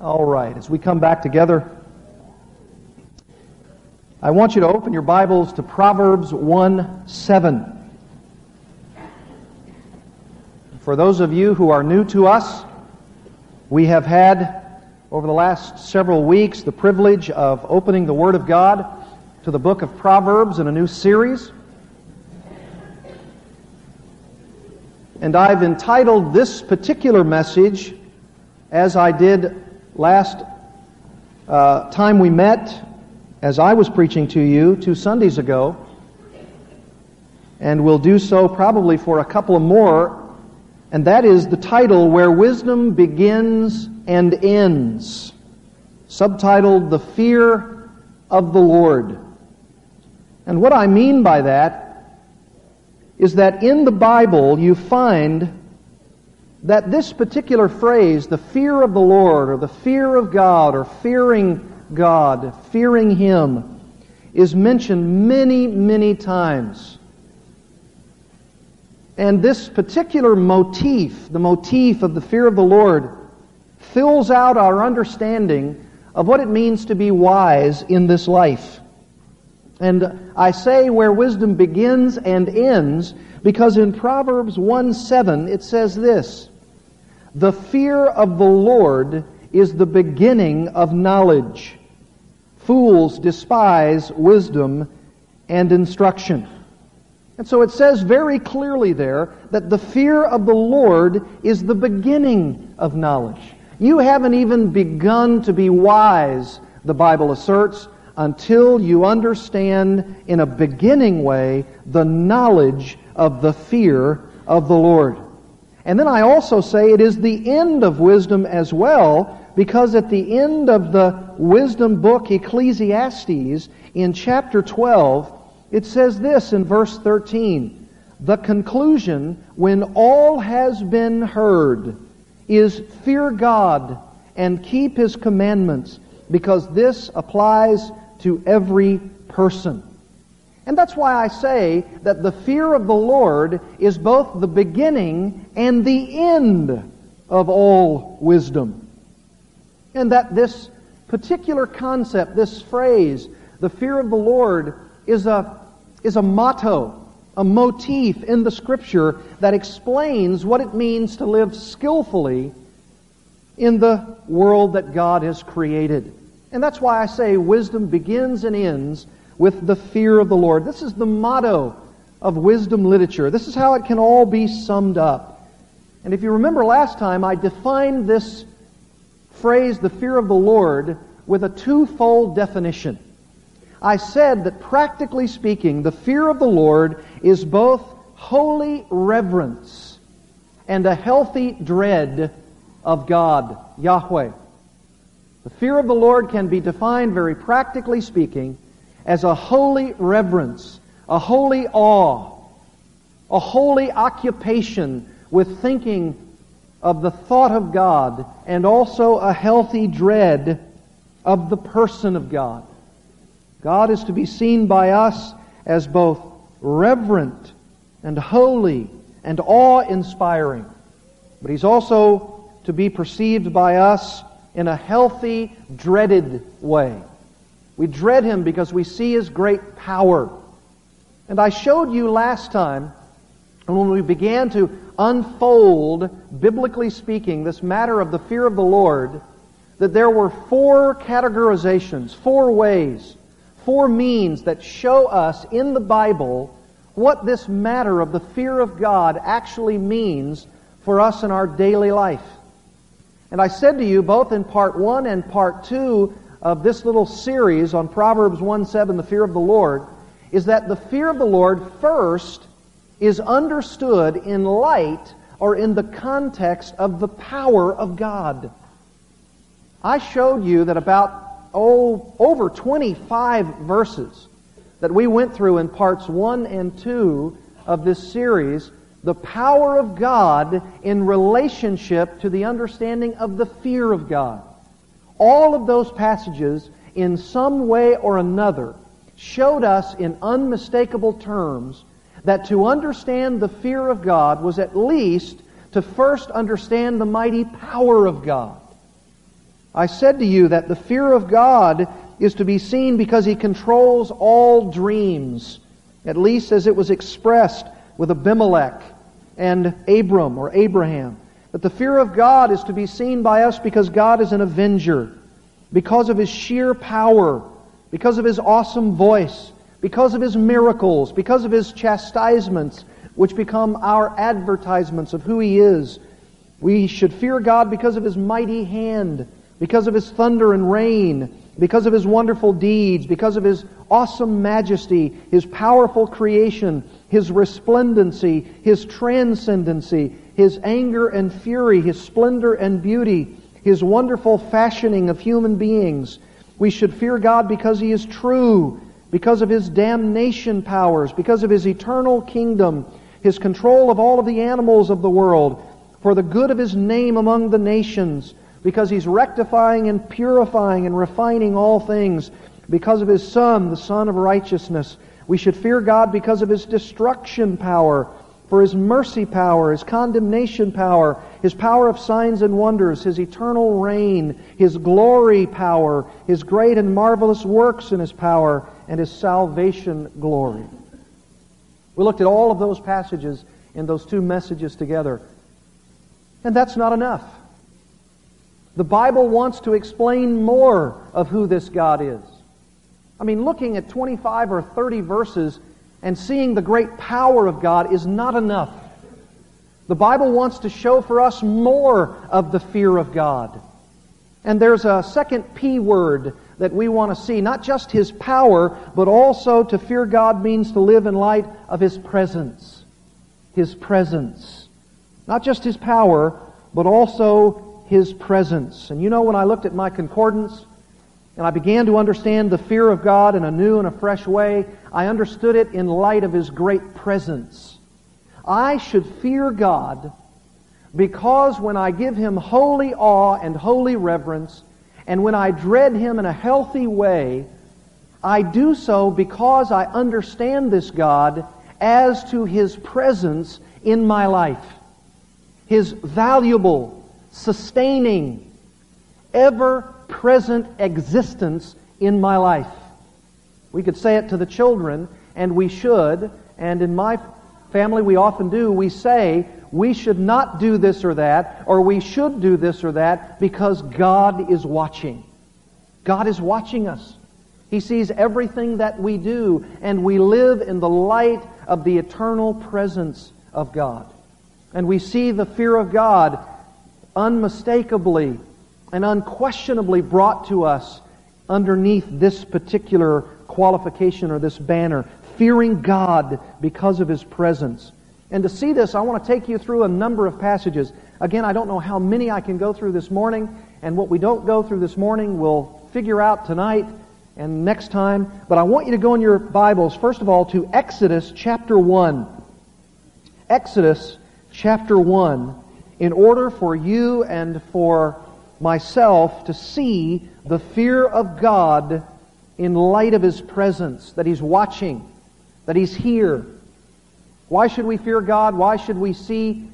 All right, as we come back together, I want you to open your Bibles to Proverbs 1 7. For those of you who are new to us, we have had over the last several weeks the privilege of opening the Word of God to the book of Proverbs in a new series. And I've entitled this particular message, as I did last uh, time we met, as I was preaching to you two Sundays ago, and we'll do so probably for a couple more, and that is the title Where Wisdom Begins and Ends, subtitled The Fear of the Lord. And what I mean by that is that in the Bible you find that this particular phrase, the fear of the Lord, or the fear of God, or fearing God, fearing Him, is mentioned many, many times. And this particular motif, the motif of the fear of the Lord, fills out our understanding of what it means to be wise in this life. And I say where wisdom begins and ends because in Proverbs 1 7 it says this The fear of the Lord is the beginning of knowledge. Fools despise wisdom and instruction. And so it says very clearly there that the fear of the Lord is the beginning of knowledge. You haven't even begun to be wise, the Bible asserts, until you understand in a beginning way the knowledge of the fear of the Lord. And then I also say it is the end of wisdom as well, because at the end of the wisdom book Ecclesiastes, in chapter 12, it says this in verse 13 The conclusion, when all has been heard, is fear God and keep his commandments, because this applies to every person. And that's why I say that the fear of the Lord is both the beginning and the end of all wisdom. And that this particular concept, this phrase, the fear of the Lord, is a, is a motto, a motif in the Scripture that explains what it means to live skillfully in the world that God has created. And that's why I say wisdom begins and ends with the fear of the Lord. This is the motto of wisdom literature. This is how it can all be summed up. And if you remember last time, I defined this phrase, the fear of the Lord, with a twofold definition. I said that practically speaking, the fear of the Lord is both holy reverence and a healthy dread of God, Yahweh. The fear of the Lord can be defined, very practically speaking, as a holy reverence, a holy awe, a holy occupation with thinking of the thought of God, and also a healthy dread of the person of God. God is to be seen by us as both reverent and holy and awe inspiring, but He's also to be perceived by us in a healthy, dreaded way. We dread him because we see his great power. And I showed you last time, when we began to unfold, biblically speaking, this matter of the fear of the Lord, that there were four categorizations, four ways, four means that show us in the Bible what this matter of the fear of God actually means for us in our daily life. And I said to you, both in part one and part two of this little series on Proverbs 1 7, the fear of the Lord, is that the fear of the Lord first is understood in light or in the context of the power of God. I showed you that about, oh, over 25 verses that we went through in parts 1 and 2 of this series the power of God in relationship to the understanding of the fear of God. All of those passages, in some way or another, showed us in unmistakable terms that to understand the fear of God was at least to first understand the mighty power of God. I said to you that the fear of God is to be seen because he controls all dreams, at least as it was expressed with Abimelech and Abram or Abraham. That the fear of God is to be seen by us because God is an avenger, because of his sheer power, because of his awesome voice, because of his miracles, because of his chastisements, which become our advertisements of who he is. We should fear God because of his mighty hand, because of his thunder and rain, because of his wonderful deeds, because of his awesome majesty, his powerful creation, his resplendency, his transcendency, his anger and fury, his splendor and beauty, his wonderful fashioning of human beings. We should fear God because he is true, because of his damnation powers, because of his eternal kingdom, his control of all of the animals of the world, for the good of his name among the nations, because he's rectifying and purifying and refining all things, because of his Son, the Son of righteousness. We should fear God because of his destruction power, for his mercy power, his condemnation power, his power of signs and wonders, his eternal reign, his glory power, his great and marvelous works in his power, and his salvation glory. We looked at all of those passages in those two messages together. And that's not enough. The Bible wants to explain more of who this God is. I mean, looking at 25 or 30 verses and seeing the great power of God is not enough. The Bible wants to show for us more of the fear of God. And there's a second P word that we want to see. Not just His power, but also to fear God means to live in light of His presence. His presence. Not just His power, but also his presence. And you know, when I looked at my concordance and I began to understand the fear of God in a new and a fresh way, I understood it in light of His great presence. I should fear God because when I give Him holy awe and holy reverence, and when I dread Him in a healthy way, I do so because I understand this God as to His presence in my life. His valuable, sustaining, ever present existence in my life. We could say it to the children, and we should, and in my family we often do. We say, we should not do this or that, or we should do this or that, because God is watching. God is watching us. He sees everything that we do, and we live in the light of the eternal presence of God. And we see the fear of God unmistakably and unquestionably brought to us underneath this particular qualification or this banner, fearing God because of His presence. And to see this, I want to take you through a number of passages. Again, I don't know how many I can go through this morning, and what we don't go through this morning we'll figure out tonight and next time. But I want you to go in your Bibles, first of all, to Exodus chapter 1. Exodus chapter 1 in order for you and for myself to see the fear of God in light of His presence, that He's watching, that He's here. Why should we fear God? Why should we see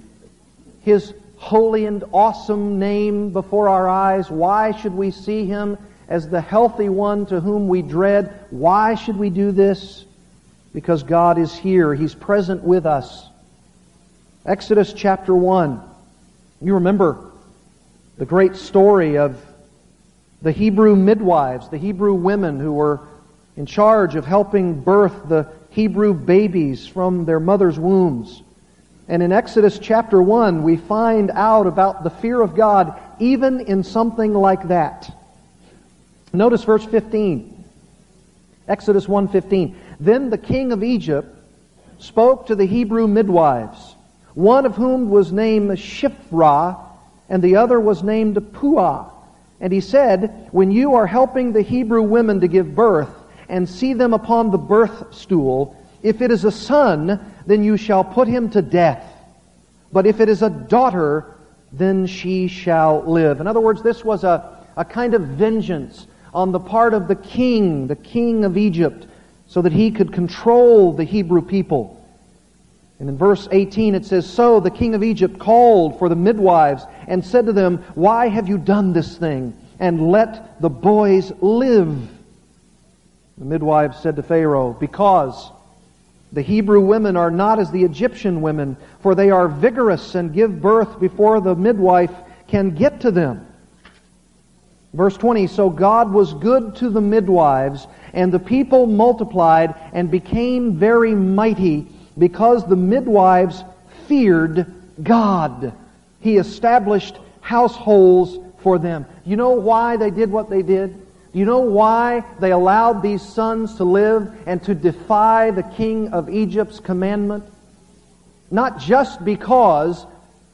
His holy and awesome name before our eyes? Why should we see Him as the healthy one to whom we dread? Why should we do this? Because God is here. He's present with us. Exodus chapter 1. You remember the great story of the Hebrew midwives, the Hebrew women who were in charge of helping birth the Hebrew babies from their mother's wombs. And in Exodus chapter 1, we find out about the fear of God even in something like that. Notice verse 15. Exodus 1:15. Then the king of Egypt spoke to the Hebrew midwives one of whom was named Shiphrah, and the other was named Puah. And he said, When you are helping the Hebrew women to give birth, and see them upon the birth stool, if it is a son, then you shall put him to death. But if it is a daughter, then she shall live. In other words, this was a, a kind of vengeance on the part of the king, the king of Egypt, so that he could control the Hebrew people. And in verse 18 it says, So the king of Egypt called for the midwives and said to them, Why have you done this thing? and let the boys live. The midwives said to Pharaoh, Because the Hebrew women are not as the Egyptian women, for they are vigorous and give birth before the midwife can get to them. Verse 20, So God was good to the midwives, and the people multiplied and became very mighty, because the midwives feared God. He established households for them. You know why they did what they did? You know why they allowed these sons to live and to defy the king of Egypt's commandment? Not just because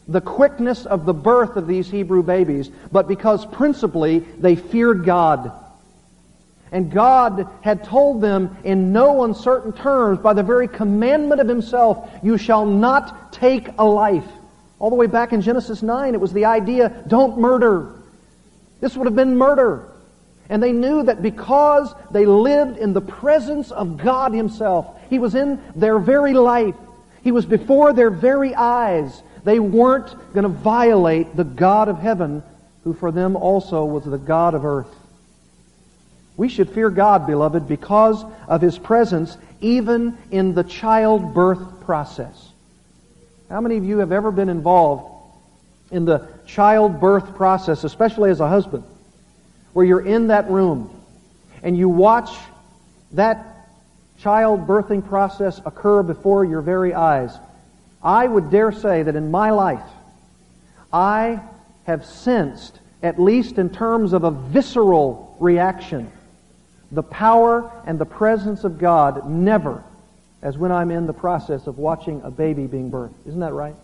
the quickness of the birth of these Hebrew babies, but because principally they feared God. And God had told them in no uncertain terms, by the very commandment of Himself, you shall not take a life. All the way back in Genesis 9, it was the idea, don't murder. This would have been murder. And they knew that because they lived in the presence of God Himself, He was in their very life, He was before their very eyes, they weren't going to violate the God of heaven, who for them also was the God of earth. We should fear God, beloved, because of His presence, even in the childbirth process. How many of you have ever been involved in the childbirth process, especially as a husband? where you're in that room and you watch that child birthing process occur before your very eyes, I would dare say that in my life, I have sensed, at least in terms of a visceral reaction, the power and the presence of God never as when I'm in the process of watching a baby being birthed. Isn't that right?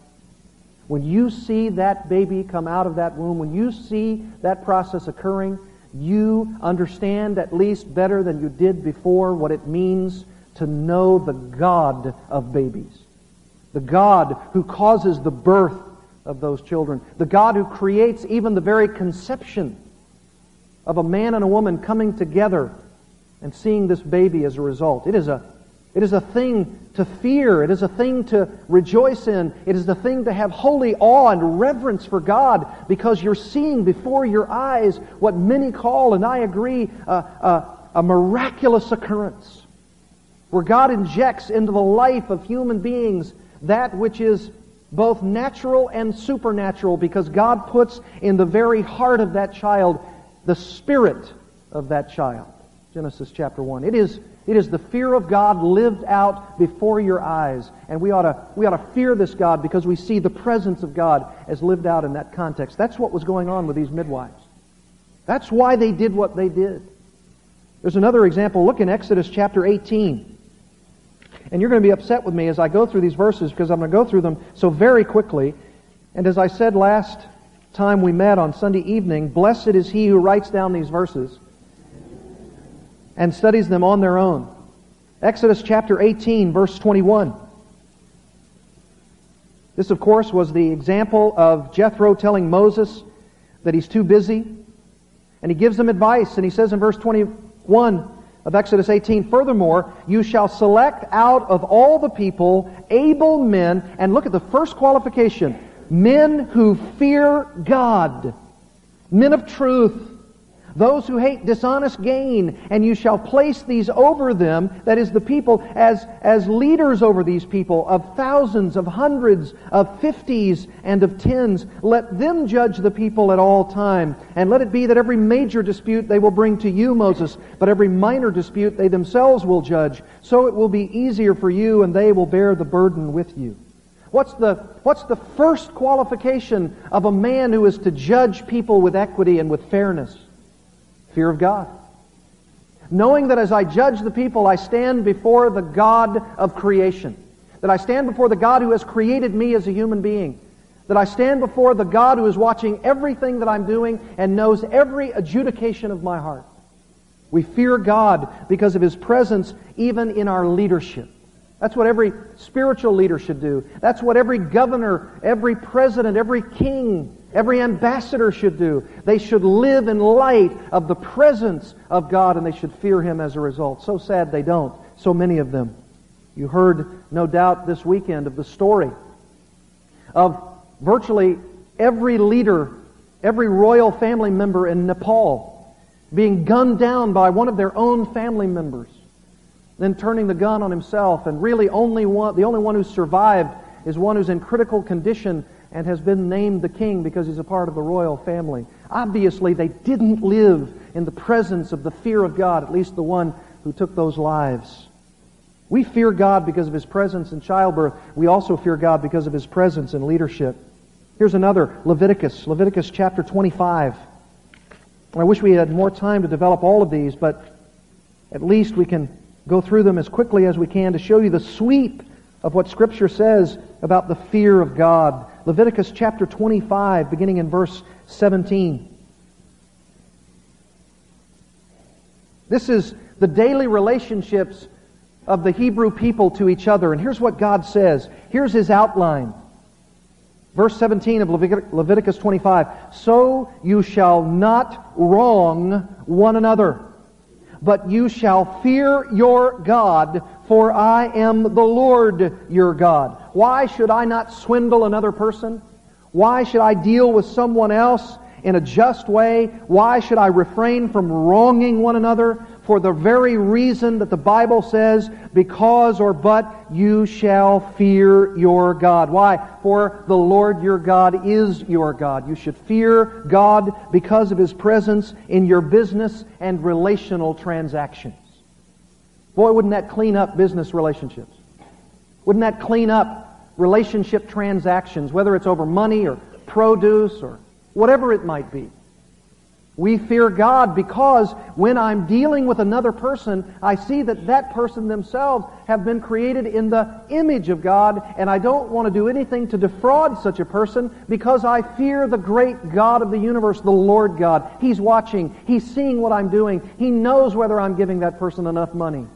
When you see that baby come out of that womb, when you see that process occurring, you understand at least better than you did before what it means to know the God of babies. The God who causes the birth of those children. The God who creates even the very conception of a man and a woman coming together and seeing this baby as a result. It is a, it is a thing to fear. It is a thing to rejoice in. It is the thing to have holy awe and reverence for God because you're seeing before your eyes what many call, and I agree, a miraculous occurrence where God injects into the life of human beings that which is both natural and supernatural because God puts in the very heart of that child the spirit of that child. Genesis chapter 1. It is it is the fear of God lived out before your eyes. And we ought, to, we ought to fear this God because we see the presence of God as lived out in that context. That's what was going on with these midwives. That's why they did what they did. There's another example. Look in Exodus chapter 18. And you're going to be upset with me as I go through these verses because I'm going to go through them so very quickly. And as I said last time we met on Sunday evening, blessed is he who writes down these verses and studies them on their own. Exodus chapter 18, verse 21. This, of course, was the example of Jethro telling Moses that he's too busy. And he gives them advice, and he says in verse 21 of Exodus 18, Furthermore, you shall select out of all the people able men, and look at the first qualification men who fear God, men of truth, those who hate dishonest gain, and you shall place these over them, that is the people, as, as leaders over these people of thousands, of hundreds, of fifties, and of tens. Let them judge the people at all time. And let it be that every major dispute they will bring to you, Moses, but every minor dispute they themselves will judge. So it will be easier for you, and they will bear the burden with you. What's the, what's the first qualification of a man who is to judge people with equity and with fairness? Fear of God. Knowing that as I judge the people, I stand before the God of creation. That I stand before the God who has created me as a human being. That I stand before the God who is watching everything that I'm doing and knows every adjudication of my heart. We fear God because of His presence even in our leadership. That's what every spiritual leader should do. That's what every governor, every president, every king Every ambassador should do. They should live in light of the presence of God and they should fear Him as a result. So sad they don't. So many of them. You heard, no doubt, this weekend of the story of virtually every leader Every royal family member in Nepal being gunned down by one of their own family members, then turning the gun on himself, and really only one, the only one who survived is one who's in critical condition and has been named the king because he's a part of the royal family. Obviously, they didn't live in the presence of the fear of God, at least the one who took those lives. We fear God because of his presence in childbirth. We also fear God because of his presence in leadership. Here's another Leviticus, Leviticus chapter 25. I wish we had more time to develop all of these, but at least we can go through them as quickly as we can to show you the sweep of what Scripture says about the fear of God. Leviticus chapter 25, beginning in verse 17. This is the daily relationships of the Hebrew people to each other. And here's what God says. Here's his outline. Verse 17 of Leviticus 25. So you shall not wrong one another, but you shall fear your God, for I am the Lord your God. Why should I not swindle another person? Why should I deal with someone else in a just way? Why should I refrain from wronging one another? For the very reason that the Bible says, because or but you shall fear your God. Why? For the Lord your God is your God. You should fear God because of His presence in your business and relational transactions. Boy, wouldn't that clean up business relationships? Wouldn't that clean up relationship transactions, whether it's over money or produce or whatever it might be. We fear God because when I'm dealing with another person, I see that that person themselves have been created in the image of God, and I don't want to do anything to defraud such a person because I fear the great God of the universe, the Lord God. He's watching. He's seeing what I'm doing. He knows whether I'm giving that person enough money.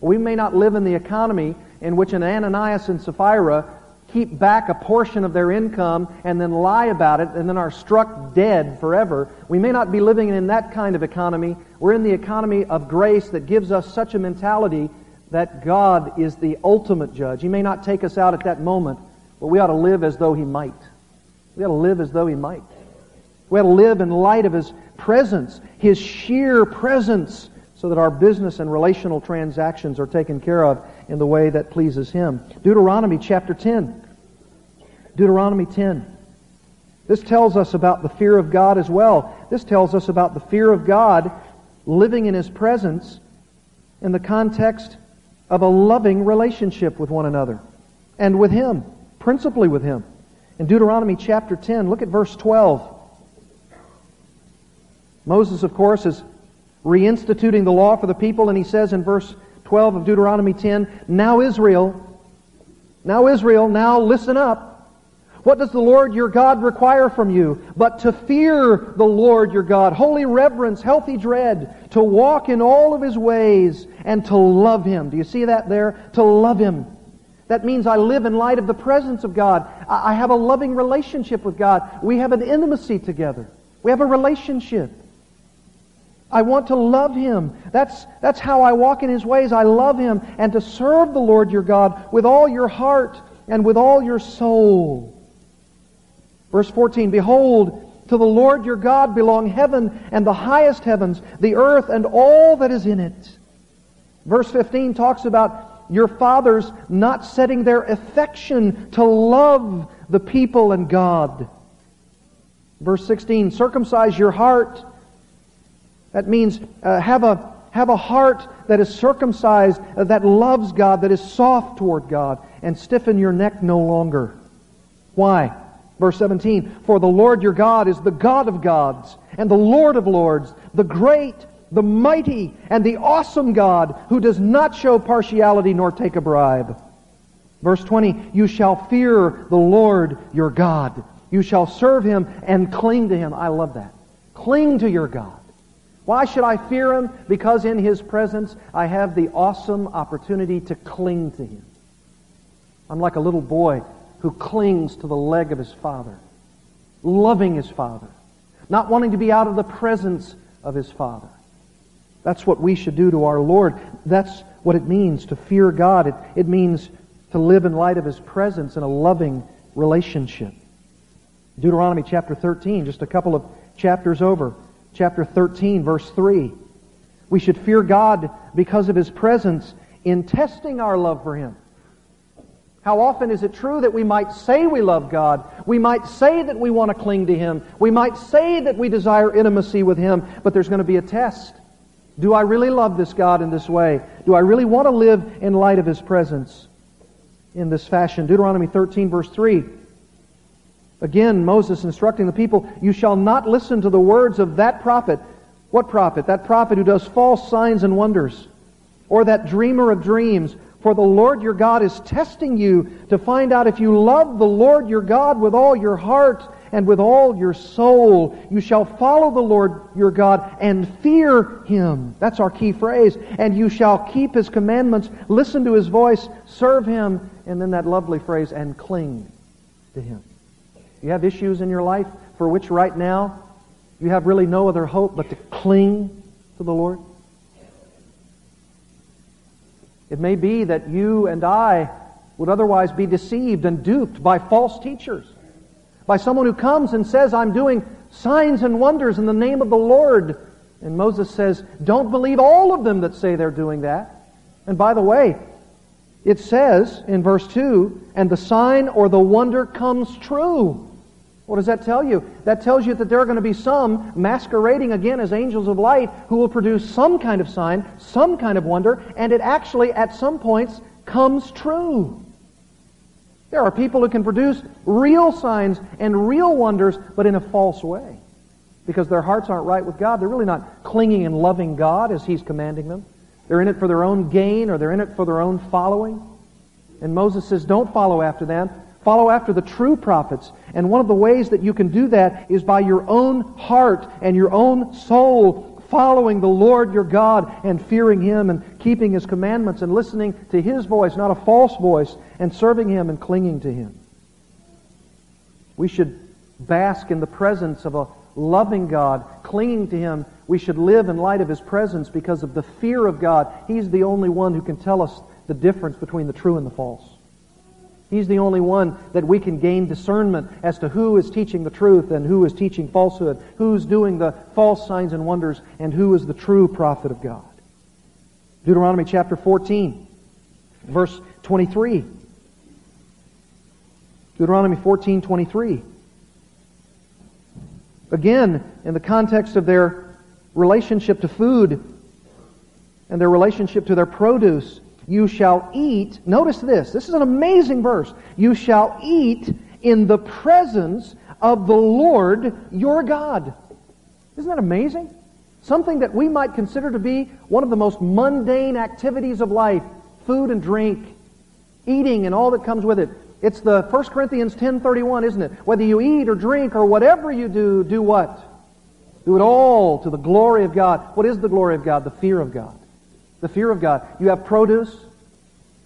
We may not live in the economy in which an Ananias and Sapphira keep back a portion of their income and then lie about it and then are struck dead forever. We may not be living in that kind of economy. We're in the economy of grace that gives us such a mentality that God is the ultimate judge. He may not take us out at that moment, but we ought to live as though He might. We ought to live as though He might. We ought to live in light of His presence, His sheer presence, so that our business and relational transactions are taken care of in the way that pleases Him. Deuteronomy chapter 10. Deuteronomy 10. This tells us about the fear of God as well. This tells us about the fear of God living in His presence in the context of a loving relationship with one another and with Him, principally with Him. In Deuteronomy chapter 10, look at verse 12. Moses, of course, is reinstituting the law for the people, and he says in verse 12 of Deuteronomy 10, Now Israel, now Israel, now listen up. What does the Lord your God require from you? But to fear the Lord your God, holy reverence, healthy dread, to walk in all of his ways, and to love him. Do you see that there? To love him. That means I live in light of the presence of God. I have a loving relationship with God. We have an intimacy together. We have a relationship. I want to love Him. That's, that's how I walk in His ways. I love Him. And to serve the Lord your God with all your heart and with all your soul. Verse 14, Behold, to the Lord your God belong heaven and the highest heavens, the earth and all that is in it. Verse 15 talks about your fathers not setting their affection to love the people and God. Verse 16, circumcise your heart that means uh, have, a, have a heart that is circumcised, uh, that loves God, that is soft toward God, and stiffen your neck no longer. Why? Verse 17, For the Lord your God is the God of gods, and the Lord of lords, the great, the mighty, and the awesome God, who does not show partiality nor take a bribe. Verse 20, You shall fear the Lord your God. You shall serve him and cling to him. I love that. Cling to your God. Why should I fear him? Because in his presence I have the awesome opportunity to cling to him. I'm like a little boy who clings to the leg of his father, loving his father, not wanting to be out of the presence of his father. That's what we should do to our Lord. That's what it means to fear God. It, it means to live in light of his presence in a loving relationship. Deuteronomy chapter 13, just a couple of chapters over. Chapter 13, verse 3. We should fear God because of His presence in testing our love for Him. How often is it true that we might say we love God? We might say that we want to cling to Him. We might say that we desire intimacy with Him, but there's going to be a test. Do I really love this God in this way? Do I really want to live in light of His presence in this fashion? Deuteronomy 13, verse 3. Again, Moses instructing the people, You shall not listen to the words of that prophet. What prophet? That prophet who does false signs and wonders. Or that dreamer of dreams. For the Lord your God is testing you to find out if you love the Lord your God with all your heart and with all your soul. You shall follow the Lord your God and fear him. That's our key phrase. And you shall keep his commandments, listen to his voice, serve him, and then that lovely phrase, and cling to him. You have issues in your life for which right now you have really no other hope but to cling to the Lord? It may be that you and I would otherwise be deceived and duped by false teachers, by someone who comes and says, I'm doing signs and wonders in the name of the Lord. And Moses says, Don't believe all of them that say they're doing that. And by the way, it says in verse 2, and the sign or the wonder comes true. What does that tell you? That tells you that there are going to be some masquerading again as angels of light who will produce some kind of sign, some kind of wonder, and it actually, at some points, comes true. There are people who can produce real signs and real wonders, but in a false way. Because their hearts aren't right with God. They're really not clinging and loving God as He's commanding them. They're in it for their own gain or they're in it for their own following. And Moses says, don't follow after them. Follow after the true prophets. And one of the ways that you can do that is by your own heart and your own soul following the Lord your God and fearing Him and keeping His commandments and listening to His voice, not a false voice, and serving Him and clinging to Him. We should bask in the presence of a loving God, clinging to Him. We should live in light of His presence because of the fear of God. He's the only one who can tell us the difference between the true and the false. He's the only one that we can gain discernment as to who is teaching the truth and who is teaching falsehood, who's doing the false signs and wonders, and who is the true prophet of God. Deuteronomy chapter 14, verse 23. Deuteronomy 14, 23. Again, in the context of their relationship to food and their relationship to their produce, you shall eat, notice this, this is an amazing verse. You shall eat in the presence of the Lord your God. Isn't that amazing? Something that we might consider to be one of the most mundane activities of life, food and drink, eating and all that comes with it. It's the 1 Corinthians 10:31, isn't it? Whether you eat or drink or whatever you do, do what? Do it all to the glory of God. What is the glory of God? The fear of God the fear of God. You have produce.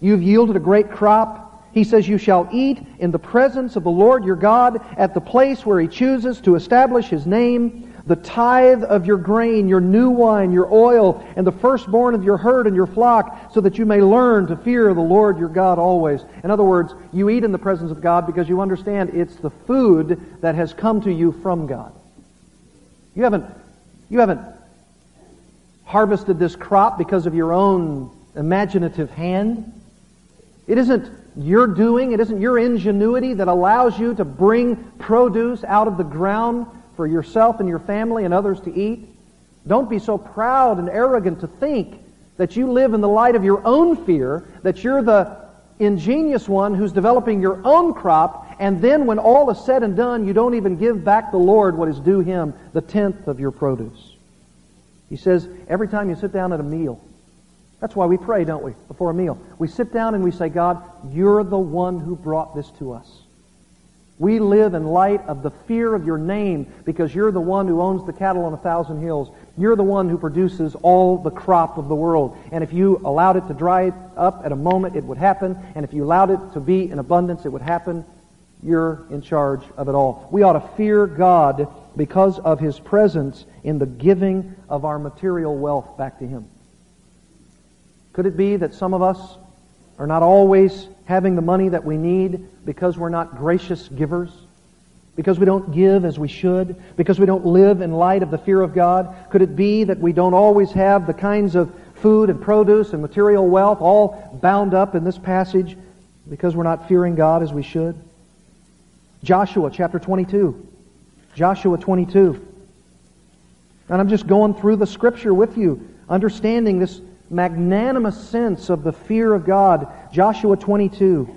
You've yielded a great crop. He says, You shall eat in the presence of the Lord your God at the place where he chooses to establish his name. The tithe of your grain, your new wine, your oil, and the firstborn of your herd and your flock, so that you may learn to fear the Lord your God always. In other words, you eat in the presence of God because you understand it's the food that has come to you from God. You haven't, you haven't harvested this crop because of your own imaginative hand. It isn't your doing, it isn't your ingenuity that allows you to bring produce out of the ground for yourself and your family and others to eat. Don't be so proud and arrogant to think that you live in the light of your own fear, that you're the ingenious one who's developing your own crop, and then when all is said and done, you don't even give back the Lord what is due him, the tenth of your produce. He says, every time you sit down at a meal, that's why we pray, don't we, before a meal. We sit down and we say, God, you're the one who brought this to us. We live in light of the fear of your name because you're the one who owns the cattle on a thousand hills. You're the one who produces all the crop of the world. And if you allowed it to dry up at a moment, it would happen. And if you allowed it to be in abundance, it would happen. You're in charge of it all. We ought to fear God because of His presence in the giving of our material wealth back to Him. Could it be that some of us are not always having the money that we need because we're not gracious givers? Because we don't give as we should? Because we don't live in light of the fear of God? Could it be that we don't always have the kinds of food and produce and material wealth all bound up in this passage because we're not fearing God as we should? Joshua chapter 22. Joshua 22. And I'm just going through the scripture with you, understanding this magnanimous sense of the fear of God. Joshua 22.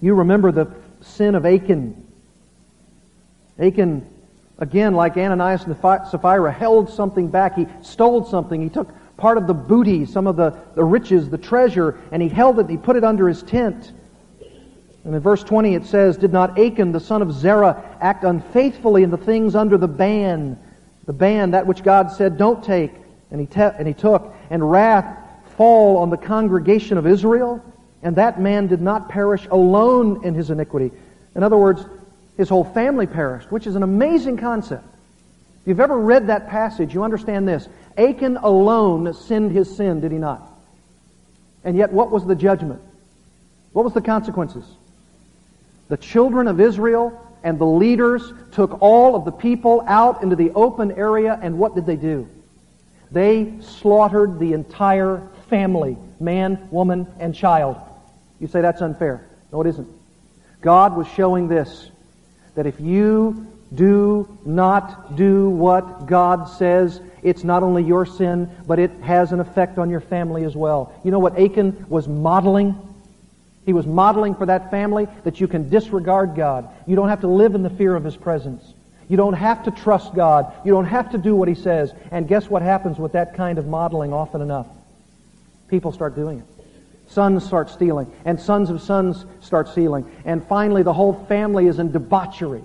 You remember the sin of Achan. Achan, again, like Ananias and Sapphira, held something back. He stole something. He took part of the booty, some of the, the riches, the treasure, and he held it and he put it under his tent. And in verse 20 it says, Did not Achan, the son of Zerah, act unfaithfully in the things under the ban? The ban, that which God said, don't take, and he, te- and he took, and wrath fall on the congregation of Israel? And that man did not perish alone in his iniquity. In other words, his whole family perished, which is an amazing concept. If you've ever read that passage, you understand this. Achan alone sinned his sin, did he not? And yet, what was the judgment? What was the consequences? The children of Israel and the leaders took all of the people out into the open area, and what did they do? They slaughtered the entire family man, woman, and child. You say that's unfair. No, it isn't. God was showing this that if you do not do what God says, it's not only your sin, but it has an effect on your family as well. You know what Achan was modeling? He was modeling for that family that you can disregard God. You don't have to live in the fear of His presence. You don't have to trust God. You don't have to do what He says. And guess what happens with that kind of modeling often enough? People start doing it. Sons start stealing, and sons of sons start stealing. And finally, the whole family is in debauchery.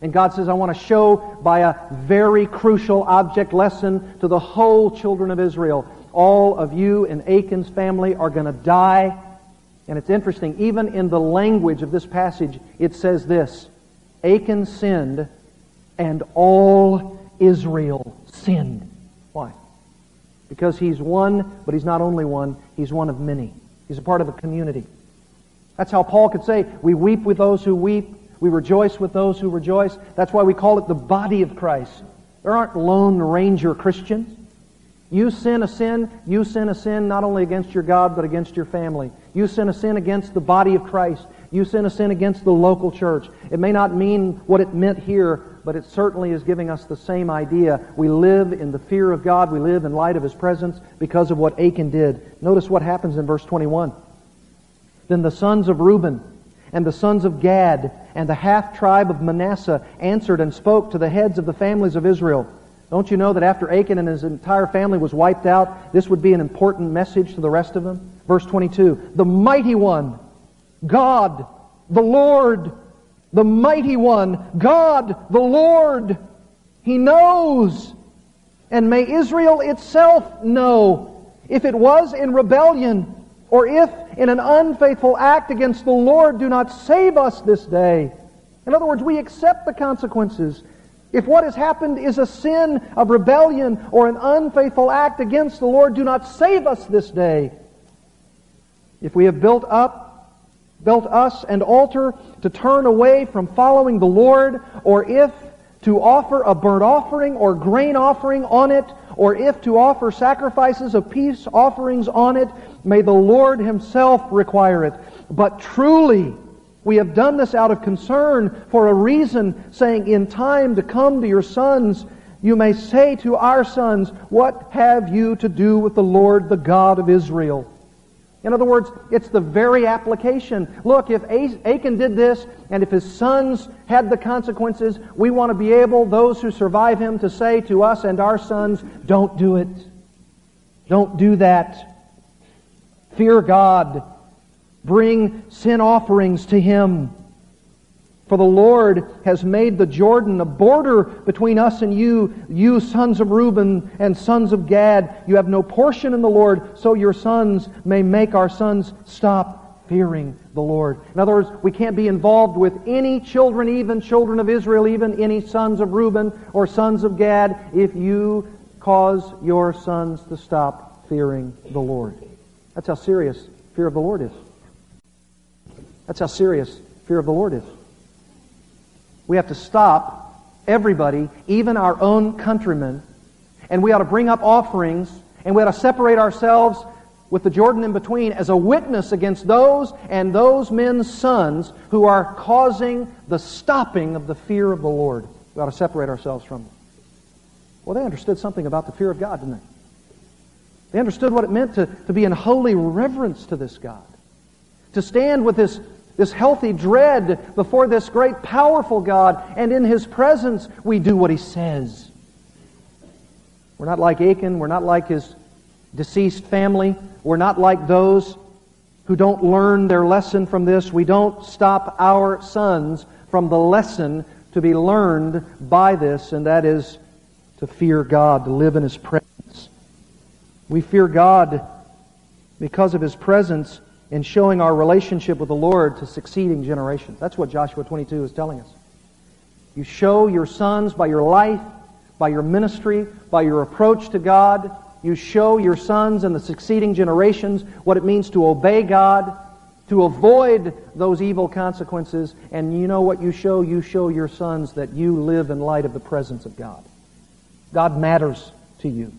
And God says, I want to show by a very crucial object lesson to the whole children of Israel. All of you in Achan's family are going to die. And it's interesting, even in the language of this passage, it says this Achan sinned, and all Israel sinned. Why? Because he's one, but he's not only one, he's one of many. He's a part of a community. That's how Paul could say, we weep with those who weep, we rejoice with those who rejoice. That's why we call it the body of Christ. There aren't lone ranger Christians. You sin a sin, you sin a sin not only against your God, but against your family. You sin a sin against the body of Christ. You sin a sin against the local church. It may not mean what it meant here, but it certainly is giving us the same idea. We live in the fear of God. We live in light of His presence because of what Achan did. Notice what happens in verse 21. Then the sons of Reuben and the sons of Gad and the half tribe of Manasseh answered and spoke to the heads of the families of Israel. Don't you know that after Achan and his entire family was wiped out, this would be an important message to the rest of them? Verse 22. The mighty one, God, the Lord, the mighty one, God, the Lord, He knows. And may Israel itself know if it was in rebellion or if in an unfaithful act against the Lord, do not save us this day. In other words, we accept the consequences. If what has happened is a sin of rebellion or an unfaithful act against the Lord, do not save us this day. If we have built up, built us an altar to turn away from following the Lord, or if to offer a burnt offering or grain offering on it, or if to offer sacrifices of peace offerings on it, may the Lord Himself require it. But truly, we have done this out of concern for a reason, saying, In time to come to your sons, you may say to our sons, What have you to do with the Lord, the God of Israel? In other words, it's the very application. Look, if Achan did this, and if his sons had the consequences, we want to be able, those who survive him, to say to us and our sons, Don't do it. Don't do that. Fear God. Bring sin offerings to Him. For the Lord has made the Jordan a border between us and you, you sons of Reuben and sons of Gad. You have no portion in the Lord, so your sons may make our sons stop fearing the Lord. In other words, we can't be involved with any children, even children of Israel, even any sons of Reuben or sons of Gad, if you cause your sons to stop fearing the Lord. That's how serious fear of the Lord is. That's how serious fear of the Lord is. We have to stop everybody, even our own countrymen, and we ought to bring up offerings, and we ought to separate ourselves with the Jordan in between as a witness against those and those men's sons who are causing the stopping of the fear of the Lord. We ought to separate ourselves from them. Well, they understood something about the fear of God, didn't they? They understood what it meant to, to be in holy reverence to this God. To stand with this, this healthy dread before this great powerful God, and in His presence we do what He says. We're not like Achan. We're not like his deceased family. We're not like those who don't learn their lesson from this. We don't stop our sons from the lesson to be learned by this, and that is to fear God, to live in His presence. We fear God because of His presence in showing our relationship with the Lord to succeeding generations. That's what Joshua 22 is telling us. You show your sons by your life, by your ministry, by your approach to God. You show your sons and the succeeding generations what it means to obey God, to avoid those evil consequences. And you know what you show? You show your sons that you live in light of the presence of God. God matters to you.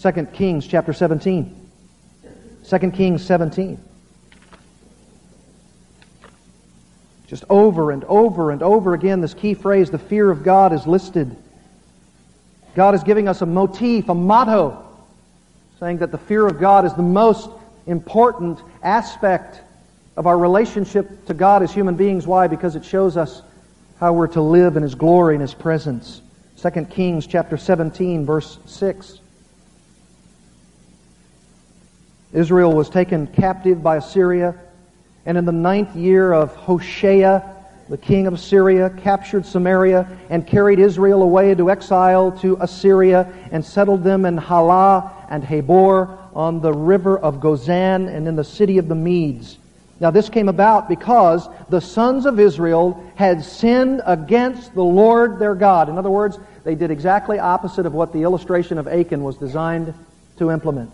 2 Kings chapter 17. 2 Kings 17. Just over and over and over again, this key phrase, the fear of God, is listed. God is giving us a motif, a motto, saying that the fear of God is the most important aspect of our relationship to God as human beings. Why? Because it shows us how we're to live in His glory and His presence. 2 Kings chapter 17, verse 6. Israel was taken captive by Assyria, and in the ninth year of Hoshea, the king of Syria, captured Samaria and carried Israel away into exile to Assyria and settled them in Halah and Habor on the river of Gozan and in the city of the Medes. Now, this came about because the sons of Israel had sinned against the Lord their God. In other words, they did exactly opposite of what the illustration of Achan was designed to implement.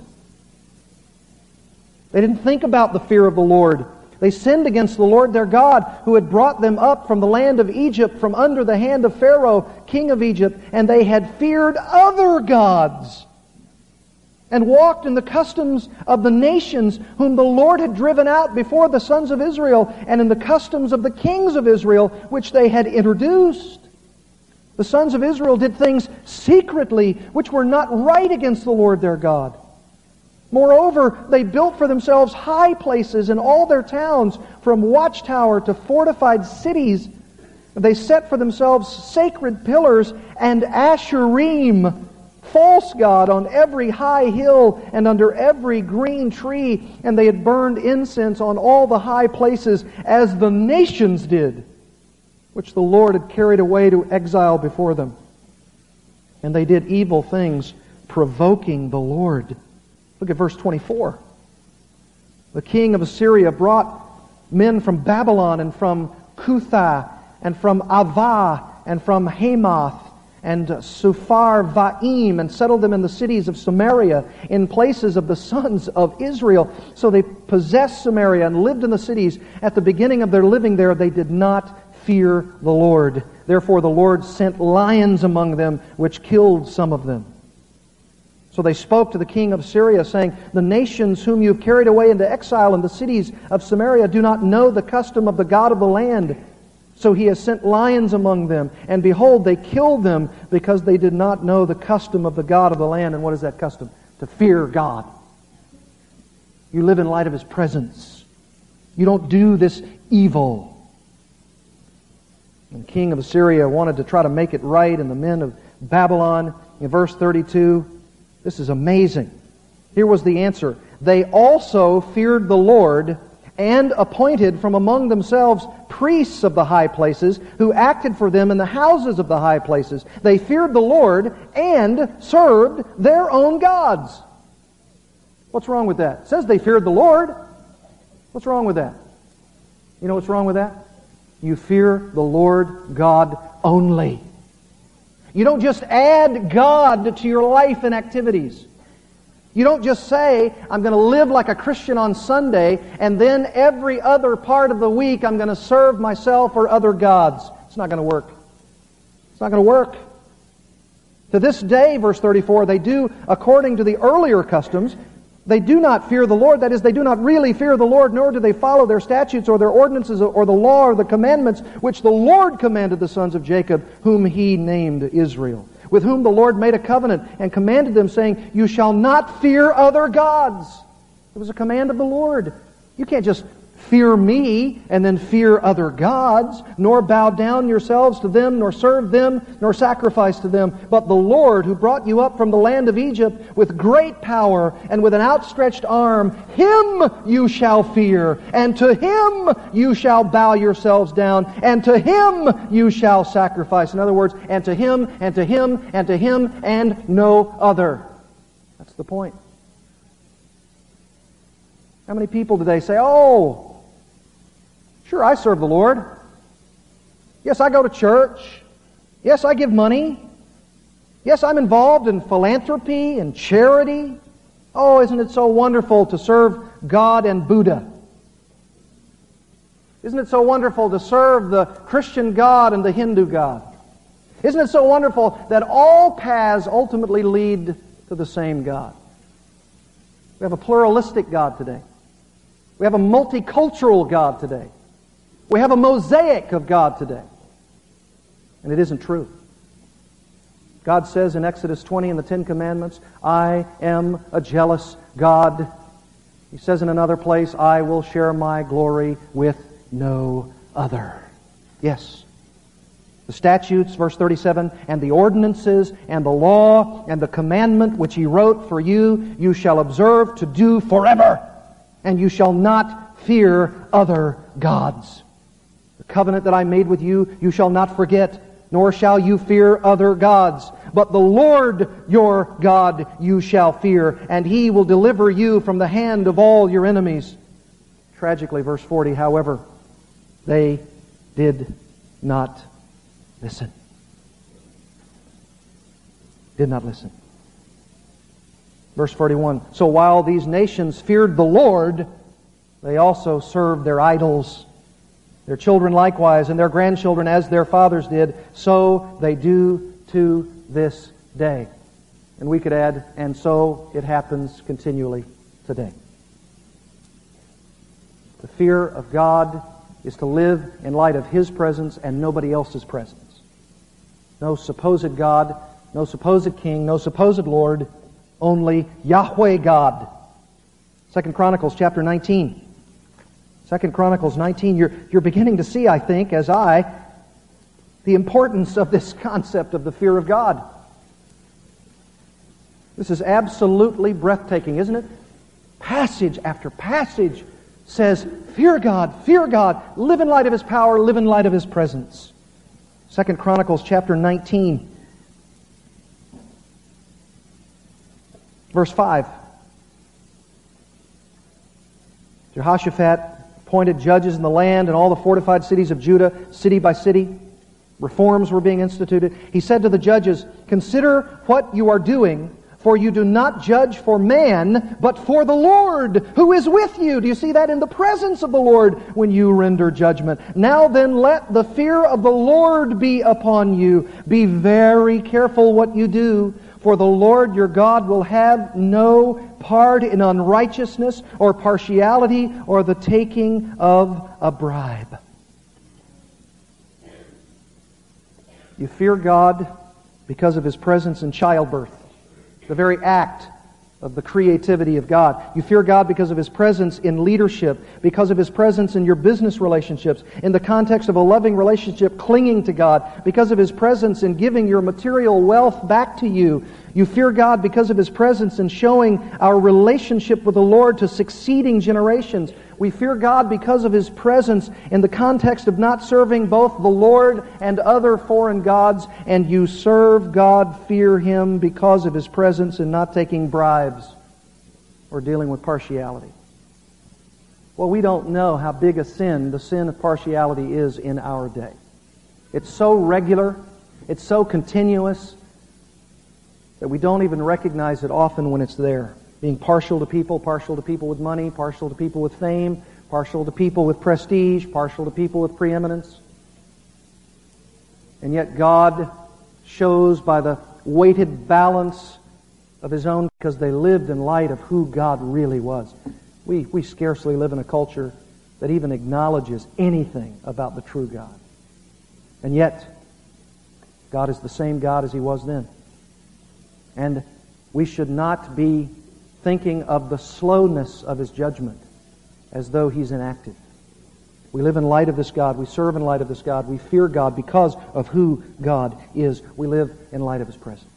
They didn't think about the fear of the Lord. They sinned against the Lord their God, who had brought them up from the land of Egypt, from under the hand of Pharaoh, king of Egypt, and they had feared other gods and walked in the customs of the nations whom the Lord had driven out before the sons of Israel, and in the customs of the kings of Israel, which they had introduced. The sons of Israel did things secretly which were not right against the Lord their God. Moreover, they built for themselves high places in all their towns, from watchtower to fortified cities. They set for themselves sacred pillars and asherim, false god, on every high hill and under every green tree. And they had burned incense on all the high places, as the nations did, which the Lord had carried away to exile before them. And they did evil things, provoking the Lord. Look at verse 24. The king of Assyria brought men from Babylon and from Cuthah and from Avva and from Hamath and Sepharvaim and settled them in the cities of Samaria in places of the sons of Israel. So they possessed Samaria and lived in the cities. At the beginning of their living there, they did not fear the Lord. Therefore, the Lord sent lions among them, which killed some of them. So they spoke to the king of Syria, saying, The nations whom you have carried away into exile in the cities of Samaria do not know the custom of the God of the land. So he has sent lions among them, and behold, they killed them because they did not know the custom of the God of the land. And what is that custom? To fear God. You live in light of his presence. You don't do this evil. And the king of Assyria wanted to try to make it right, and the men of Babylon, in verse 32, this is amazing. Here was the answer. They also feared the Lord and appointed from among themselves priests of the high places who acted for them in the houses of the high places. They feared the Lord and served their own gods. What's wrong with that? It says they feared the Lord. What's wrong with that? You know what's wrong with that? You fear the Lord God only. You don't just add God to your life and activities. You don't just say, I'm going to live like a Christian on Sunday, and then every other part of the week I'm going to serve myself or other gods. It's not going to work. It's not going to work. To this day, verse 34, they do according to the earlier customs. They do not fear the Lord. That is, they do not really fear the Lord, nor do they follow their statutes or their ordinances or the law or the commandments which the Lord commanded the sons of Jacob, whom he named Israel, with whom the Lord made a covenant and commanded them, saying, You shall not fear other gods. It was a command of the Lord. You can't just fear me and then fear other gods, nor bow down yourselves to them, nor serve them, nor sacrifice to them. But the Lord, who brought you up from the land of Egypt with great power and with an outstretched arm, him you shall fear, and to him you shall bow yourselves down, and to him you shall sacrifice. In other words, and to him, and to him, and to him, and no other. That's the point. How many people today say, Oh, Sure, I serve the Lord. Yes, I go to church. Yes, I give money. Yes, I'm involved in philanthropy and charity. Oh, isn't it so wonderful to serve God and Buddha? Isn't it so wonderful to serve the Christian God and the Hindu God? Isn't it so wonderful that all paths ultimately lead to the same God? We have a pluralistic God today. We have a multicultural God today. We have a mosaic of God today. And it isn't true. God says in Exodus 20 in the Ten Commandments, I am a jealous God. He says in another place, I will share my glory with no other. Yes. The statutes, verse 37, and the ordinances, and the law, and the commandment which he wrote for you, you shall observe to do forever, and you shall not fear other gods. The covenant that I made with you, you shall not forget, nor shall you fear other gods. But the Lord your God you shall fear, and he will deliver you from the hand of all your enemies. Tragically, verse 40, however, they did not listen. Did not listen. Verse 41 So while these nations feared the Lord, they also served their idols their children likewise, and their grandchildren as their fathers did, so they do to this day. And we could add, and so it happens continually today. The fear of God is to live in light of His presence and nobody else's presence. No supposed God, no supposed king, no supposed Lord, only Yahweh God. Second Chronicles chapter 19. Second Chronicles 19, you're, you're beginning to see, I think, as I, the importance of this concept of the fear of God. This is absolutely breathtaking, isn't it? Passage after passage says, Fear God, fear God, live in light of His power, live in light of His presence. Second Chronicles chapter 19, verse 5. Jehoshaphat appointed judges in the land and all the fortified cities of Judah, city by city. Reforms were being instituted. He said to the judges, Consider what you are doing, for you do not judge for man, but for the Lord, who is with you. Do you see that? In the presence of the Lord when you render judgment. Now then, let the fear of the Lord be upon you. Be very careful what you do, for the Lord your God will have no part in unrighteousness or partiality or the taking of a bribe. You fear God because of his presence in childbirth, the very act of the creativity of God. You fear God because of His presence in leadership, because of His presence in your business relationships, in the context of a loving relationship clinging to God, because of His presence in giving your material wealth back to you. You fear God because of His presence in showing our relationship with the Lord to succeeding generations. We fear God because of His presence in the context of not serving both the Lord and other foreign gods, and you serve God, fear Him because of His presence in not taking bribes or dealing with partiality. Well, we don't know how big a sin the sin of partiality is in our day. It's so regular, it's so continuous, that we don't even recognize it often when it's there being partial to people, partial to people with money, partial to people with fame, partial to people with prestige, partial to people with preeminence. And yet God shows by the weighted balance of his own because they lived in light of who God really was. We, we scarcely live in a culture that even acknowledges anything about the true God. And yet, God is the same God as he was then. And we should not be thinking of the slowness of his judgment as though he's inactive. We live in light of this God. We serve in light of this God. We fear God because of who God is. We live in light of his presence.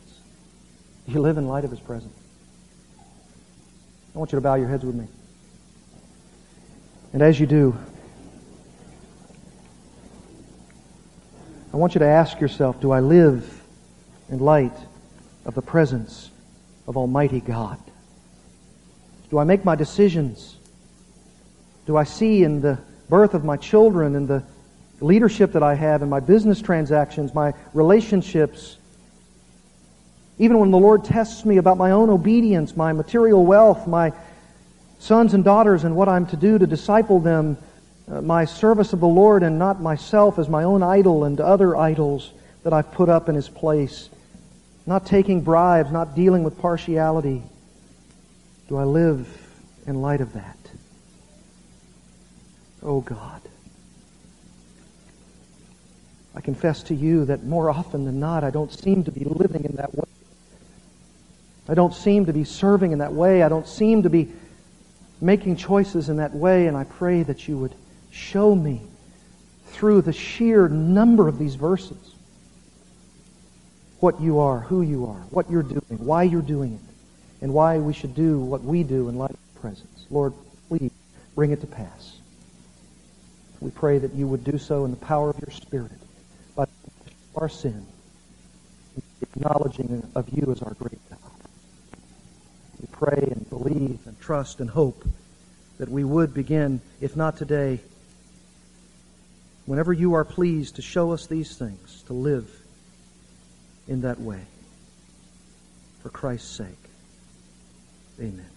You live in light of his presence. I want you to bow your heads with me. And as you do, I want you to ask yourself, do I live in light of the presence of Almighty God? Do I make my decisions? Do I see in the birth of my children and the leadership that I have in my business transactions, my relationships, even when the Lord tests me about my own obedience, my material wealth, my sons and daughters, and what I'm to do to disciple them, uh, my service of the Lord and not myself as my own idol and other idols that I've put up in His place, not taking bribes, not dealing with partiality. Do I live in light of that? Oh God. I confess to you that more often than not, I don't seem to be living in that way. I don't seem to be serving in that way. I don't seem to be making choices in that way, and I pray that you would show me through the sheer number of these verses what you are, who you are, what you're doing, why you're doing it, and why we should do what we do in light of your presence. Lord, please bring it to pass. We pray that you would do so in the power of your Spirit by our sin, acknowledging of you as our great God. We pray and believe and trust and hope that we would begin, if not today, whenever you are pleased to show us these things, to live in that way. For Christ's sake. Amen.